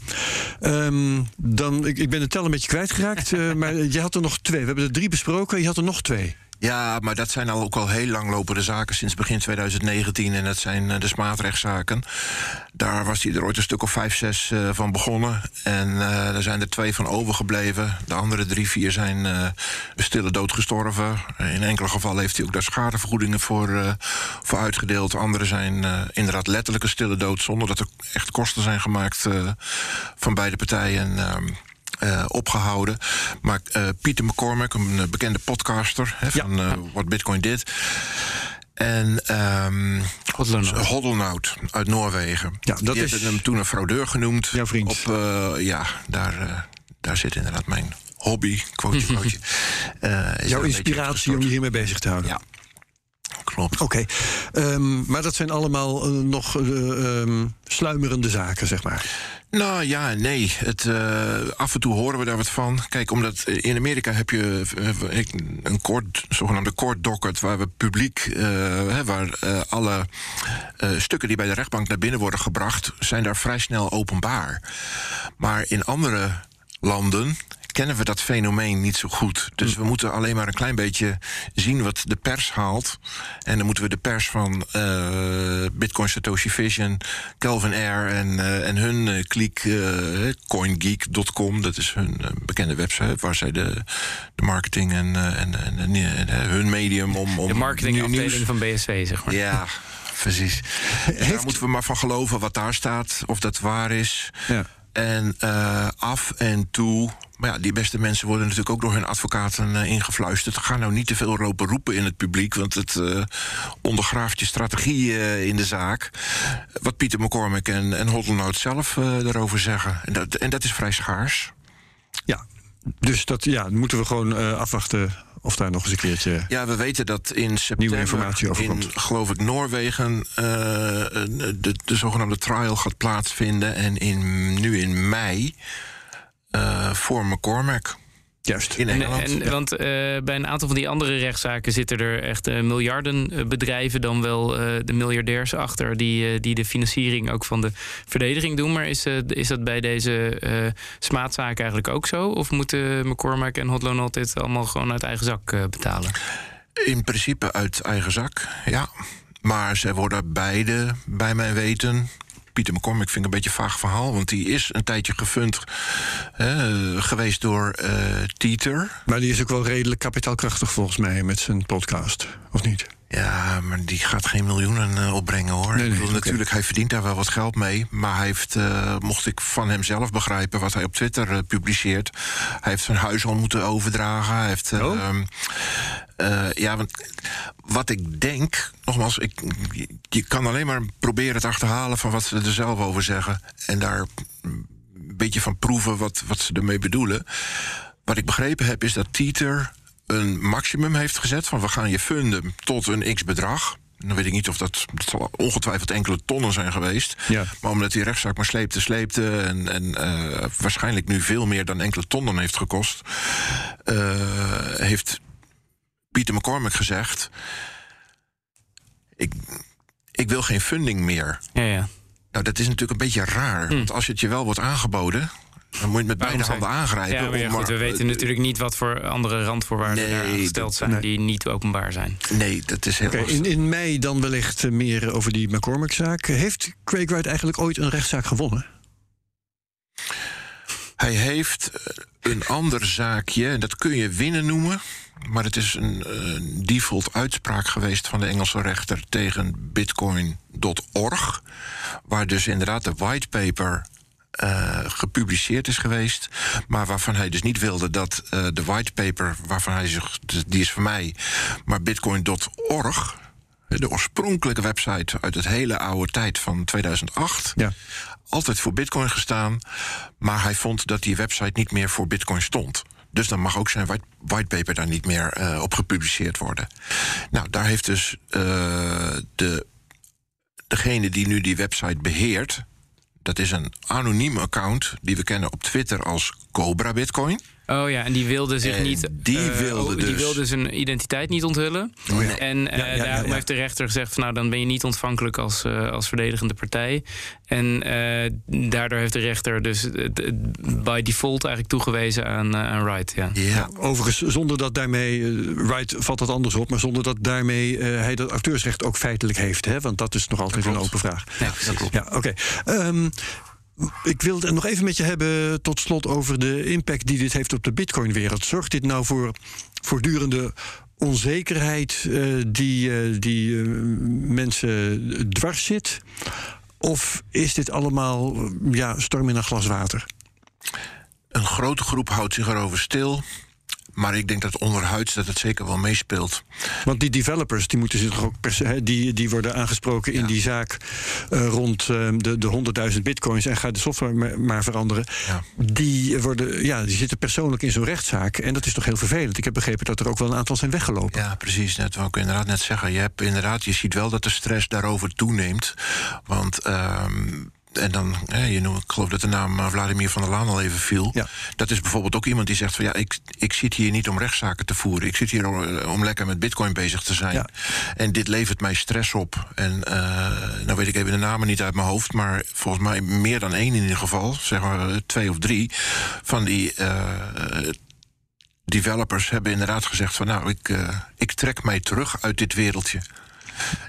Ehm, dan, ik, ik ben de tel een beetje kwijtgeraakt, eh, [LAUGHS] maar je had er nog twee. We hebben er drie besproken, je had er nog twee. Ja, maar dat zijn al ook al heel lang lopende zaken sinds begin 2019. En dat zijn eh, de smaadrechtszaken. Daar was hij er ooit een stuk of vijf, zes eh, van begonnen. En eh er zijn er twee van overgebleven. De andere drie, vier zijn een stille dood gestorven. In enkele gevallen heeft hij ook daar schadevergoedingen voor, voor uitgedeeld. Andere zijn inderdaad letterlijke stille dood... zonder dat er echt kosten zijn gemaakt van beide partijen... ehm, eh, opgehouden. Maar eh, Pieter McCormack, een eh, bekende podcaster Ja. van What Bitcoin Did. En. Hoddelnout uit Noorwegen. Ja, dat Die is- hem toen een fraudeur genoemd. Jouw vriend. Op, ja, daar, daar zit inderdaad mijn hobby, quoteje, [LAUGHS] quoteje. is een Jouw inspiratie om je hiermee bezig te houden. Ja, klopt. Oké, Ehm, maar dat zijn allemaal nog eh, ehm, sluimerende zaken, zeg maar. Nou ja, nee. Het, eh, af en toe horen we daar wat van. Kijk, omdat in Amerika heb je eh, een court, zogenaamde court docket... waar we publiek, eh, waar alle stukken die bij de rechtbank naar binnen worden gebracht... zijn daar vrij snel openbaar. Maar in andere landen kennen we dat fenomeen niet zo goed. Dus we moeten alleen maar een klein beetje zien wat de pers haalt. En dan moeten we de pers van eh, Bitcoin Satoshi Vision, Calvin Air en, eh, en hun eh, kliek coingeek.com, dat is hun bekende website waar zij de, de marketing en, en, en, en, hun medium om, om De marketingafdeling nieuws- van BSV, zeg maar. Ja, precies. [LAUGHS] Daar moeten we maar van geloven wat daar staat, of dat waar is. Ja. En eh, af en toe. Maar ja, die beste mensen worden natuurlijk ook door hun advocaten eh, ingefluisterd. Ga nou niet te veel lopen roepen in het publiek, want het eh, ondergraaft je strategie in de zaak. Wat Pieter McCormick en, en zelf daarover zeggen. En dat, en dat is vrij schaars. Ja, dus dat ja, moeten we gewoon afwachten of daar nog eens een keertje. Ja, we weten dat in september informatie over in, geloof ik, Noorwegen eh, de, de zogenaamde trial gaat plaatsvinden. En in, nu in mei eh, voor McCormack Juist. in En, Engeland. en, Want eh, bij een aantal van die andere rechtszaken zitten er echt eh, miljarden eh, bedrijven, dan wel de miljardairs achter, die, die de financiering ook van de verdediging doen. Maar is, is dat bij deze smaadzaken eigenlijk ook zo? Of moeten McCormack en Hotlonaut dit allemaal gewoon uit eigen zak betalen? In principe uit eigen zak, ja. Maar zij worden beide, bij mijn weten, Pieter McCormick vind ik een beetje een vaag verhaal. Want die is een tijdje gefund uh, geweest door uh, Tieter. Maar die is ook wel redelijk kapitaalkrachtig volgens mij met zijn podcast, of niet? Ja, maar die gaat geen miljoenen uh, opbrengen hoor. Nee, nee, Natuurlijk, hij verdient daar wel wat geld mee. Maar hij heeft, uh, mocht ik van hem zelf begrijpen, wat hij op Twitter uh, publiceert. Hij heeft zijn huis al moeten overdragen. Hij heeft. Oh. Ja, want wat ik denk, nogmaals, ik, je kan alleen maar proberen te achterhalen van wat ze er zelf over zeggen. En daar een beetje van proeven wat, wat ze ermee bedoelen. Wat ik begrepen heb, is dat Tieter een maximum heeft gezet van we gaan je funden tot een x bedrag. Dan weet ik niet of dat, dat zal ongetwijfeld enkele tonnen zijn geweest. Ja. Maar omdat die rechtszaak maar sleepte, sleepte... en, en uh, waarschijnlijk nu veel meer dan enkele tonnen heeft gekost... Uh, heeft Pieter McCormick gezegd... Ik, ik wil geen funding meer. Ja, ja. Nou, dat is natuurlijk een beetje raar. Hm. Want als het je wel wordt aangeboden... Dan moet je het met beide handen aangrijpen. Ja, maar, ja, om goed, maar- we weten natuurlijk niet wat voor andere randvoorwaarden Nee, daar gesteld zijn nee. die niet openbaar zijn. Nee, dat is heel Oké, lastig. in, in mei dan wellicht meer over die McCormick-zaak. Heeft Craig Wright eigenlijk ooit een rechtszaak gewonnen? Hij heeft eh, een ander zaakje, en dat kun je winnen noemen. Maar het is een default uitspraak geweest van de Engelse rechter tegen bitcoin.org. Waar dus inderdaad de whitepaper eh gepubliceerd is geweest. Maar waarvan hij dus niet wilde dat eh, de whitepaper, waarvan hij zich, die is van mij, maar bitcoin.org. De oorspronkelijke website uit het hele oude tijd van 2008 Ja. altijd voor Bitcoin gestaan. Maar hij vond dat die website niet meer voor Bitcoin stond. Dus dan mag ook zijn white- whitepaper daar niet meer eh, op gepubliceerd worden. Nou, daar heeft dus eh, de, degene die nu die website beheert. Dat is een anoniem account die we kennen op Twitter als Cobra Bitcoin. Oh ja, en die wilde zich En niet. die eh, wilde die dus- wilde zijn identiteit niet onthullen. Oh ja. En eh, Ja, ja, ja, daarom ja. heeft de rechter gezegd: van, Nou, dan ben je niet ontvankelijk als, eh, als verdedigende partij. En eh, daardoor heeft de rechter dus het- het by default eigenlijk toegewezen aan, eh, aan Wright. Ja. Ja, Overigens, zonder dat daarmee, Wright valt dat anders op, maar zonder dat daarmee eh, hij dat auteursrecht ook feitelijk heeft. Hè? Want dat is nog altijd een open vraag. Ja. Ja, oké. Ehm, ik wil het nog even met je hebben tot slot over de impact die dit heeft op de Bitcoin-wereld. Zorgt dit nou voor voortdurende onzekerheid eh, die, eh, die eh, mensen dwars zit? Of is dit allemaal ja, storm in een glas water? een grote groep houdt zich erover stil. Maar ik denk dat onderhuids dat het zeker wel meespeelt. Want die developers die moeten zich toch ook per se- die, die worden aangesproken in die zaak eh, rond eh, de, de 100.000 bitcoins en gaat de software maar, veranderen. Ja. Die, worden, ja, die zitten persoonlijk in zo'n rechtszaak. En dat is toch heel vervelend. Ik heb begrepen dat er ook wel een aantal zijn weggelopen. Ja, precies. Net wou ik inderdaad net zeggen. Je, hebt inderdaad, je ziet wel dat de stress daarover toeneemt. Want. ehm, en dan, je noemt, ik geloof dat de naam eh, Vladimir van der Laan al even viel. Ja. Dat is bijvoorbeeld ook iemand die zegt van ja, ik, ik zit hier niet om rechtszaken te voeren. Ik zit hier om, eh, om lekker met bitcoin bezig te zijn. Ja. En dit levert mij stress op. En eh, nou weet ik even de namen niet uit mijn hoofd, maar volgens mij meer dan één in ieder geval, zeg maar twee of drie, van die developers hebben inderdaad gezegd van nou, ik, ik trek mij terug uit dit wereldje.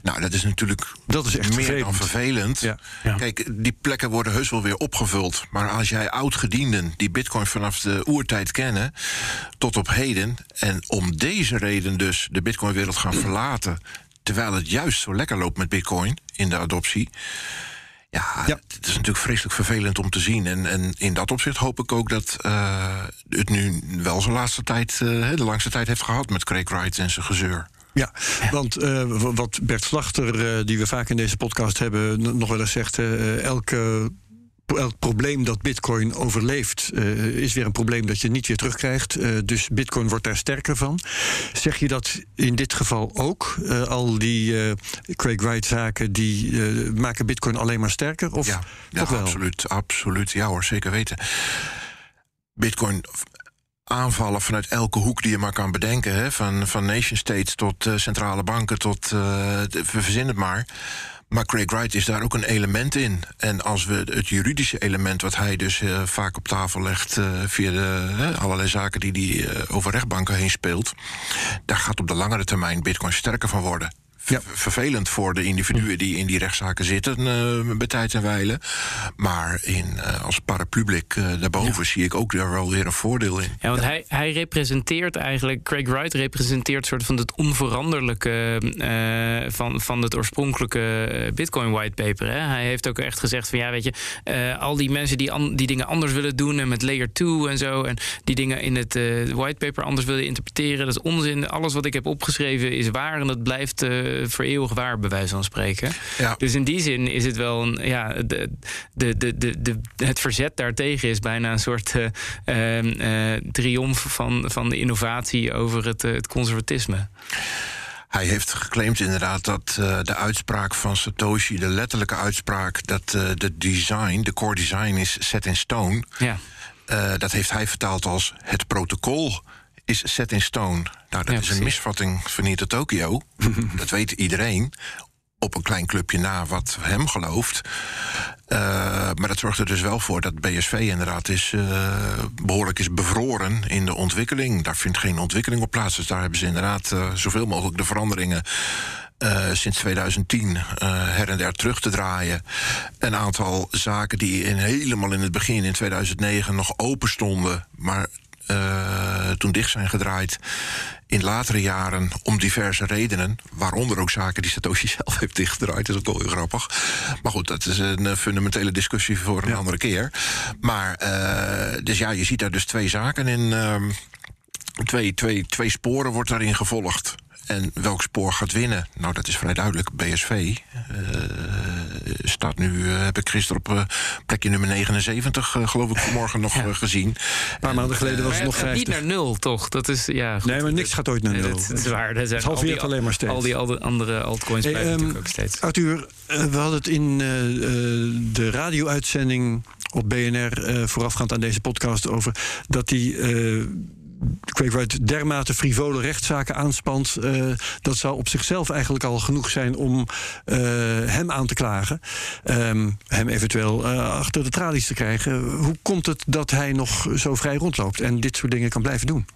Nou, dat is natuurlijk Dat is echt meer vervelend. dan vervelend. Ja. Ja. Kijk, die plekken worden heus wel weer opgevuld. Maar als jij oud-gedienden die bitcoin vanaf de oertijd kennen... tot op heden, en om deze reden dus de bitcoinwereld gaan verlaten... terwijl het juist zo lekker loopt met bitcoin in de adoptie... Ja, Ja. het is natuurlijk vreselijk vervelend om te zien. En, en in dat opzicht hoop ik ook dat eh, het nu wel zijn laatste tijd... eh, de langste tijd heeft gehad met Craig Wright en zijn gezeur. Ja, want eh, wat Bert Slachter, eh, die we vaak in deze podcast hebben, nog wel eens zegt: eh, elke. Elk probleem dat Bitcoin overleeft, is weer een probleem dat je niet weer terugkrijgt. Dus Bitcoin wordt daar sterker van. Zeg je dat in dit geval ook? Al die Craig Wright-zaken die maken Bitcoin alleen maar sterker? Of ja, ja toch wel? absoluut, absoluut. Ja hoor, zeker weten. Bitcoin aanvallen vanuit elke hoek die je maar kan bedenken. Hè? Van, van nation states tot eh, centrale banken tot... eh, de- verzin het maar. Maar Craig Wright is daar ook een element in. En als we het juridische element, wat hij dus eh, vaak op tafel legt... via de, allerlei zaken die hij over rechtbanken heen speelt... daar gaat op de langere termijn Bitcoin sterker van worden. Ja. Vervelend voor de individuen die in die rechtszaken zitten uh, bij tijd en wijle. Maar in, uh, als paraplubliek uh, daarboven zie ik ook daar wel weer een voordeel in. Ja, want Hij, hij representeert eigenlijk, Craig Wright representeert soort van het onveranderlijke van, van het oorspronkelijke Bitcoin whitepaper. Hij heeft ook echt gezegd van ja, weet je, al die mensen die, an, die dingen anders willen doen en met layer 2 en zo, en die dingen in het whitepaper anders willen interpreteren, dat is onzin. Alles wat ik heb opgeschreven is waar en dat blijft voor eeuwig waar, bij wijze van spreken. Ja. Dus in die zin is het wel een. Ja, de, de, de, de, de het verzet daartegen is bijna een soort uh, uh, triomf van, van de innovatie over het, het conservatisme. Hij heeft geclaimd inderdaad dat uh, de uitspraak van Satoshi, de letterlijke uitspraak dat uh, de design, de core design is set in stone. Ja. Uh, dat heeft hij vertaald als het protocol is set in stone. Nou, dat Ja, is precies. een misvatting van hier tot Tokio. [LAUGHS] dat weet iedereen. Op een klein clubje na wat hem gelooft. Uh, maar dat zorgt er dus wel voor dat BSV inderdaad is, uh, behoorlijk is bevroren in de ontwikkeling. Daar vindt geen ontwikkeling op plaats. Dus daar hebben ze inderdaad uh, zoveel mogelijk de veranderingen. Uh, sinds 2010 uh, her en der terug te draaien. Een aantal zaken die in, helemaal in het begin, in 2009, nog open stonden. Maar uh, toen dicht zijn gedraaid in latere jaren om diverse redenen. Waaronder ook zaken die Satoshi [LAUGHS] zelf heeft dichtgedraaid. Dat is ook wel heel grappig. Maar goed, dat is een uh, fundamentele discussie voor een ja. andere keer. Maar uh, dus ja, je ziet daar dus twee zaken in. ehm, twee, twee, twee sporen wordt daarin gevolgd. En welk spoor gaat winnen? Nou, dat is vrij duidelijk. BSV uh, staat nu, uh, heb ik gisteren op uh, plekje nummer 79, geloof ik, vanmorgen nog ja. gezien. Een paar maanden geleden was het nog 50. Niet naar nul, toch? Dat is, ja, goed. Nee, maar niks gaat ooit naar nul. Dat, is waar. Dat het halveert alleen maar steeds. Al die andere altcoins hey, blijven um, natuurlijk ook steeds. Arthur, we hadden het in de radio-uitzending op BNR voorafgaand aan deze podcast over dat die Wright dermate frivole rechtszaken aanspant. Uh, dat zou op zichzelf eigenlijk al genoeg zijn om uh, hem aan te klagen. Um, hem eventueel uh, achter de tralies te krijgen. Hoe komt het dat hij nog zo vrij rondloopt en dit soort dingen kan blijven doen?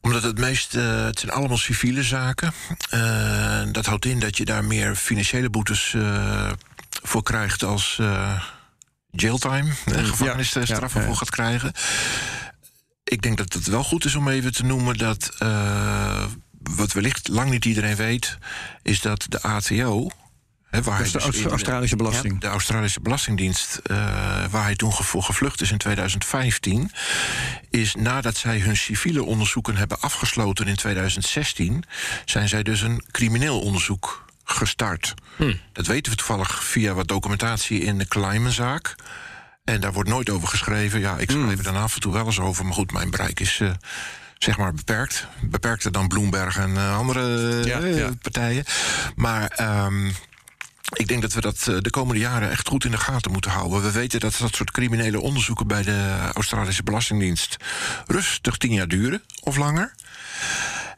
Omdat het meest, uh, het zijn allemaal civiele zaken. Uh, dat houdt in dat je daar meer financiële boetes uh, voor krijgt als jailtime, gevangenisstraffen ja, ja, voor gaat krijgen ik denk dat het wel goed is om even te noemen dat. Uh, wat wellicht lang niet iedereen weet, is dat de ATO. Hè, waar dat is de hij dus in, Australische belasting. Ja, de Australische Belastingdienst, uh, waar hij toen voor gevlucht is in 2015, is nadat zij hun civiele onderzoeken hebben afgesloten in 2016, zijn zij dus een crimineel onderzoek gestart. Hm. Dat weten we toevallig via wat documentatie in de Kleimenzaak. En daar wordt nooit over geschreven. Ja, ik schrijf er dan af en toe wel eens over. Maar goed, mijn bereik is uh, zeg maar beperkt. Beperkter dan Bloomberg en uh, andere ja, uh, ja. partijen. Maar um, ik denk dat we dat de komende jaren echt goed in de gaten moeten houden. We weten dat dat soort criminele onderzoeken bij de Australische Belastingdienst rustig tien jaar duren of langer.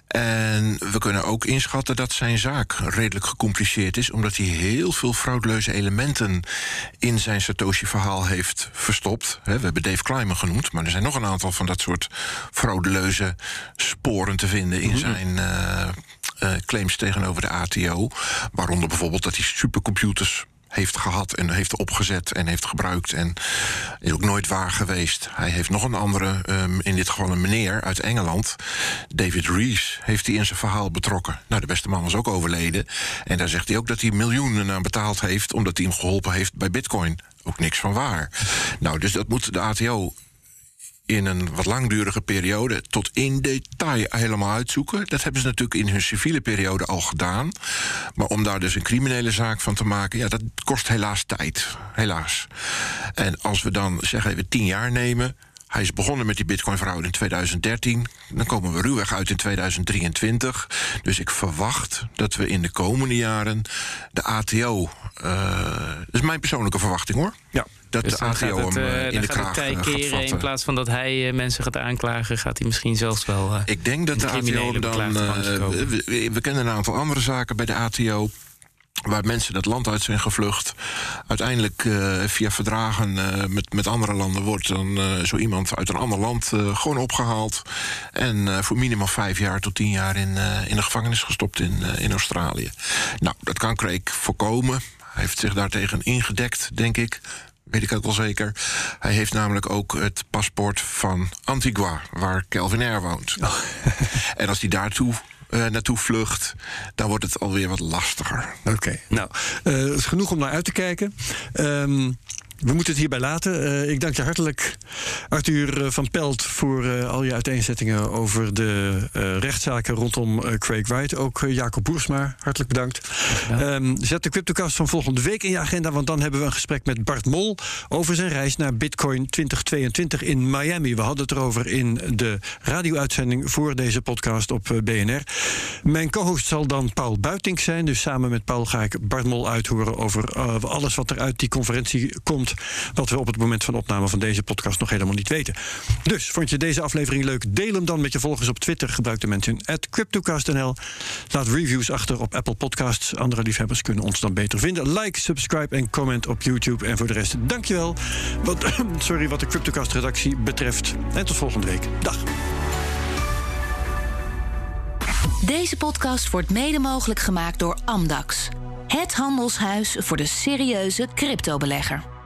En we kunnen ook inschatten dat zijn zaak redelijk gecompliceerd is, omdat hij heel veel fraudeleuze elementen in zijn Satoshi-verhaal heeft verstopt. We hebben Dave Kleiman genoemd, maar er zijn nog een aantal van dat soort fraudeleuze sporen te vinden in zijn uh, uh, claims tegenover de ATO. Waaronder bijvoorbeeld dat hij supercomputers heeft gehad en heeft opgezet en heeft gebruikt en is ook nooit waar geweest. Hij heeft nog een andere, um, in dit geval een meneer uit Engeland, David Rees, heeft hij in zijn verhaal betrokken. Nou, de beste man is ook overleden en daar zegt hij ook dat hij miljoenen aan betaald heeft omdat hij hem geholpen heeft bij Bitcoin. Ook niks van waar. Nou, dus dat moet de ATO in een wat langdurige periode tot in detail helemaal uitzoeken. Dat hebben ze natuurlijk in hun civiele periode al gedaan. Maar om daar dus een criminele zaak van te maken, ja, dat kost helaas tijd. Helaas. En als we dan zeggen even tien jaar nemen. Hij is begonnen met die Bitcoin-fraude in 2013. Dan komen we ruwweg uit in 2023. Dus ik verwacht dat we in de komende jaren de ATO. Uh, dat is mijn persoonlijke verwachting hoor. Ja. Dat dus de het, hem uh, uh, in de kraag het gaat keren. In plaats van dat hij mensen gaat aanklagen, gaat hij misschien zelfs wel. Ik denk dat de ATO dan. we, we kennen een aantal andere zaken bij de ATO. waar mensen het land uit zijn gevlucht. Uiteindelijk uh, via verdragen uh, met, met andere landen wordt dan uh, zo iemand uit een ander land gewoon opgehaald. En voor minimaal vijf jaar tot tien jaar in, in de gevangenis gestopt in, in Australië. Nou, dat kan Craig voorkomen. Hij heeft zich daartegen ingedekt, denk ik. Weet ik ook wel zeker. Hij heeft namelijk ook het paspoort van Antigua, waar Kelvin Air woont. Oh. [LAUGHS] en als hij daartoe uh, naartoe vlucht, dan wordt het alweer wat lastiger. Oké, nou, uh, is genoeg om naar uit te kijken. Um, we moeten het hierbij laten. Uh, ik dank je hartelijk, Arthur van Pelt, voor uh, al je uiteenzettingen over de uh, rechtszaken rondom Craig Wright. Ook Jacob Boersma, hartelijk bedankt. Um, zet de CryptoCast van volgende week in je agenda, want dan hebben we een gesprek met Bart Mol over zijn reis naar Bitcoin 2022 in Miami. We hadden het erover in de radio-uitzending voor deze podcast op BNR. Mijn co-host zal dan Paul Buitink zijn. Dus samen met Paul ga ik Bart Mol uithoren over alles wat er uit die conferentie komt wat we op het moment van opname van deze podcast nog helemaal niet weten. Dus vond je deze aflevering leuk? Deel hem dan met je volgers op Twitter. Gebruik de mensen CryptoCastNL. Laat reviews achter op Apple Podcasts. Andere liefhebbers kunnen ons dan beter vinden. Like, subscribe en comment op YouTube. En voor de rest, dankjewel. Wat, [CLEARS THROAT] sorry, wat de CryptoCast-redactie betreft. En tot volgende week. Dag. Deze podcast wordt mede mogelijk gemaakt door Amdax. Het handelshuis voor de serieuze cryptobelegger.